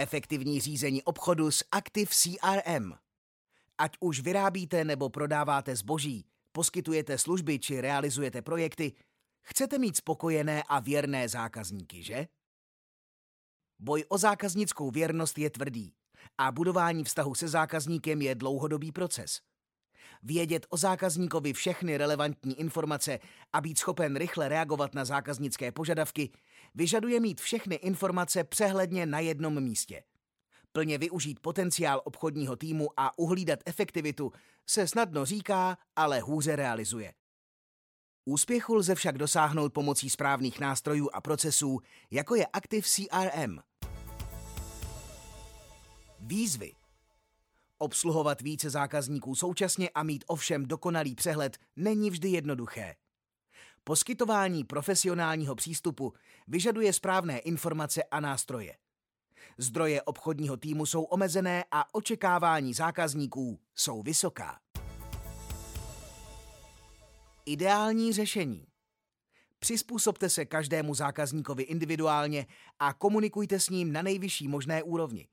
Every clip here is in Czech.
Efektivní řízení obchodu s Active CRM. Ať už vyrábíte nebo prodáváte zboží, poskytujete služby či realizujete projekty, chcete mít spokojené a věrné zákazníky, že? Boj o zákaznickou věrnost je tvrdý a budování vztahu se zákazníkem je dlouhodobý proces. Vědět o zákazníkovi všechny relevantní informace a být schopen rychle reagovat na zákaznické požadavky vyžaduje mít všechny informace přehledně na jednom místě. Plně využít potenciál obchodního týmu a uhlídat efektivitu se snadno říká, ale hůře realizuje. Úspěchu lze však dosáhnout pomocí správných nástrojů a procesů, jako je Active CRM. Výzvy Obsluhovat více zákazníků současně a mít ovšem dokonalý přehled není vždy jednoduché. Poskytování profesionálního přístupu vyžaduje správné informace a nástroje. Zdroje obchodního týmu jsou omezené a očekávání zákazníků jsou vysoká. Ideální řešení. Přizpůsobte se každému zákazníkovi individuálně a komunikujte s ním na nejvyšší možné úrovni.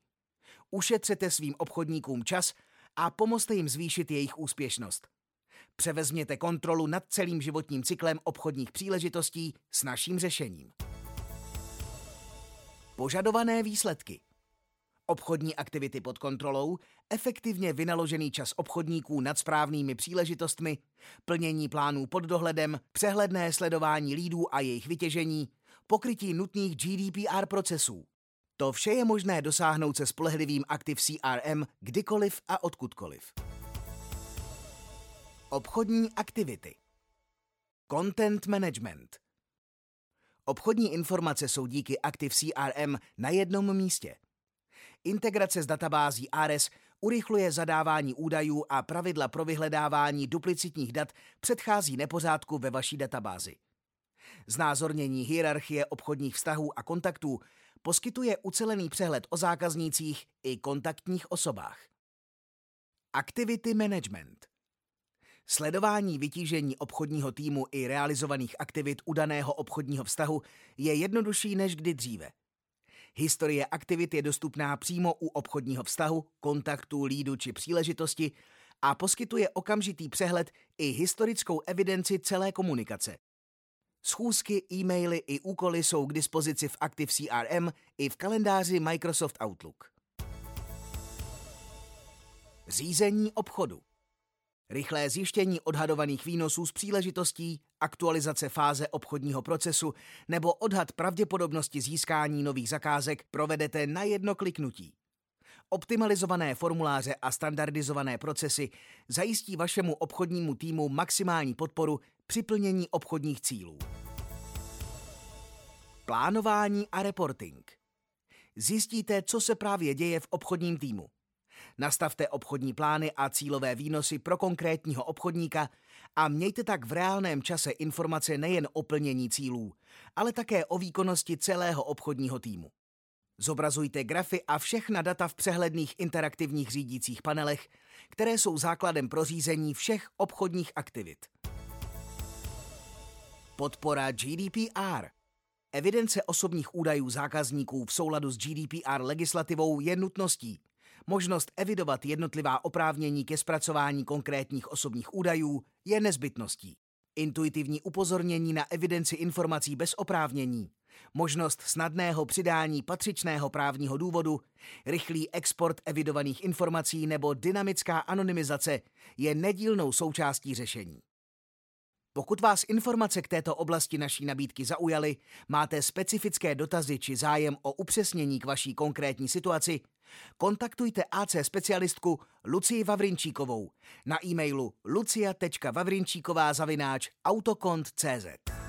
Ušetřete svým obchodníkům čas a pomozte jim zvýšit jejich úspěšnost. Převezměte kontrolu nad celým životním cyklem obchodních příležitostí s naším řešením. Požadované výsledky. Obchodní aktivity pod kontrolou, efektivně vynaložený čas obchodníků nad správnými příležitostmi, plnění plánů pod dohledem, přehledné sledování lídů a jejich vytěžení, pokrytí nutných GDPR procesů. To vše je možné dosáhnout se spolehlivým Active CRM kdykoliv a odkudkoliv. Obchodní aktivity Content Management Obchodní informace jsou díky Active CRM na jednom místě. Integrace s databází ARES urychluje zadávání údajů a pravidla pro vyhledávání duplicitních dat předchází nepořádku ve vaší databázi. Znázornění hierarchie obchodních vztahů a kontaktů poskytuje ucelený přehled o zákaznících i kontaktních osobách. Activity Management Sledování vytížení obchodního týmu i realizovaných aktivit u daného obchodního vztahu je jednodušší než kdy dříve. Historie aktivit je dostupná přímo u obchodního vztahu, kontaktu, lídu či příležitosti a poskytuje okamžitý přehled i historickou evidenci celé komunikace. Schůzky, e-maily i úkoly jsou k dispozici v Active CRM i v kalendáři Microsoft Outlook. Řízení obchodu Rychlé zjištění odhadovaných výnosů z příležitostí, aktualizace fáze obchodního procesu nebo odhad pravděpodobnosti získání nových zakázek provedete na jedno kliknutí. Optimalizované formuláře a standardizované procesy zajistí vašemu obchodnímu týmu maximální podporu při plnění obchodních cílů. Plánování a reporting. Zjistíte, co se právě děje v obchodním týmu. Nastavte obchodní plány a cílové výnosy pro konkrétního obchodníka a mějte tak v reálném čase informace nejen o plnění cílů, ale také o výkonnosti celého obchodního týmu. Zobrazujte grafy a všechna data v přehledných interaktivních řídících panelech, které jsou základem pro řízení všech obchodních aktivit. Podpora GDPR. Evidence osobních údajů zákazníků v souladu s GDPR legislativou je nutností. Možnost evidovat jednotlivá oprávnění ke zpracování konkrétních osobních údajů je nezbytností. Intuitivní upozornění na evidenci informací bez oprávnění, možnost snadného přidání patřičného právního důvodu, rychlý export evidovaných informací nebo dynamická anonymizace je nedílnou součástí řešení. Pokud vás informace k této oblasti naší nabídky zaujaly, máte specifické dotazy či zájem o upřesnění k vaší konkrétní situaci, kontaktujte AC specialistku Lucii Vavrinčíkovou na e-mailu lucia.vavrinčíková autokont.cz.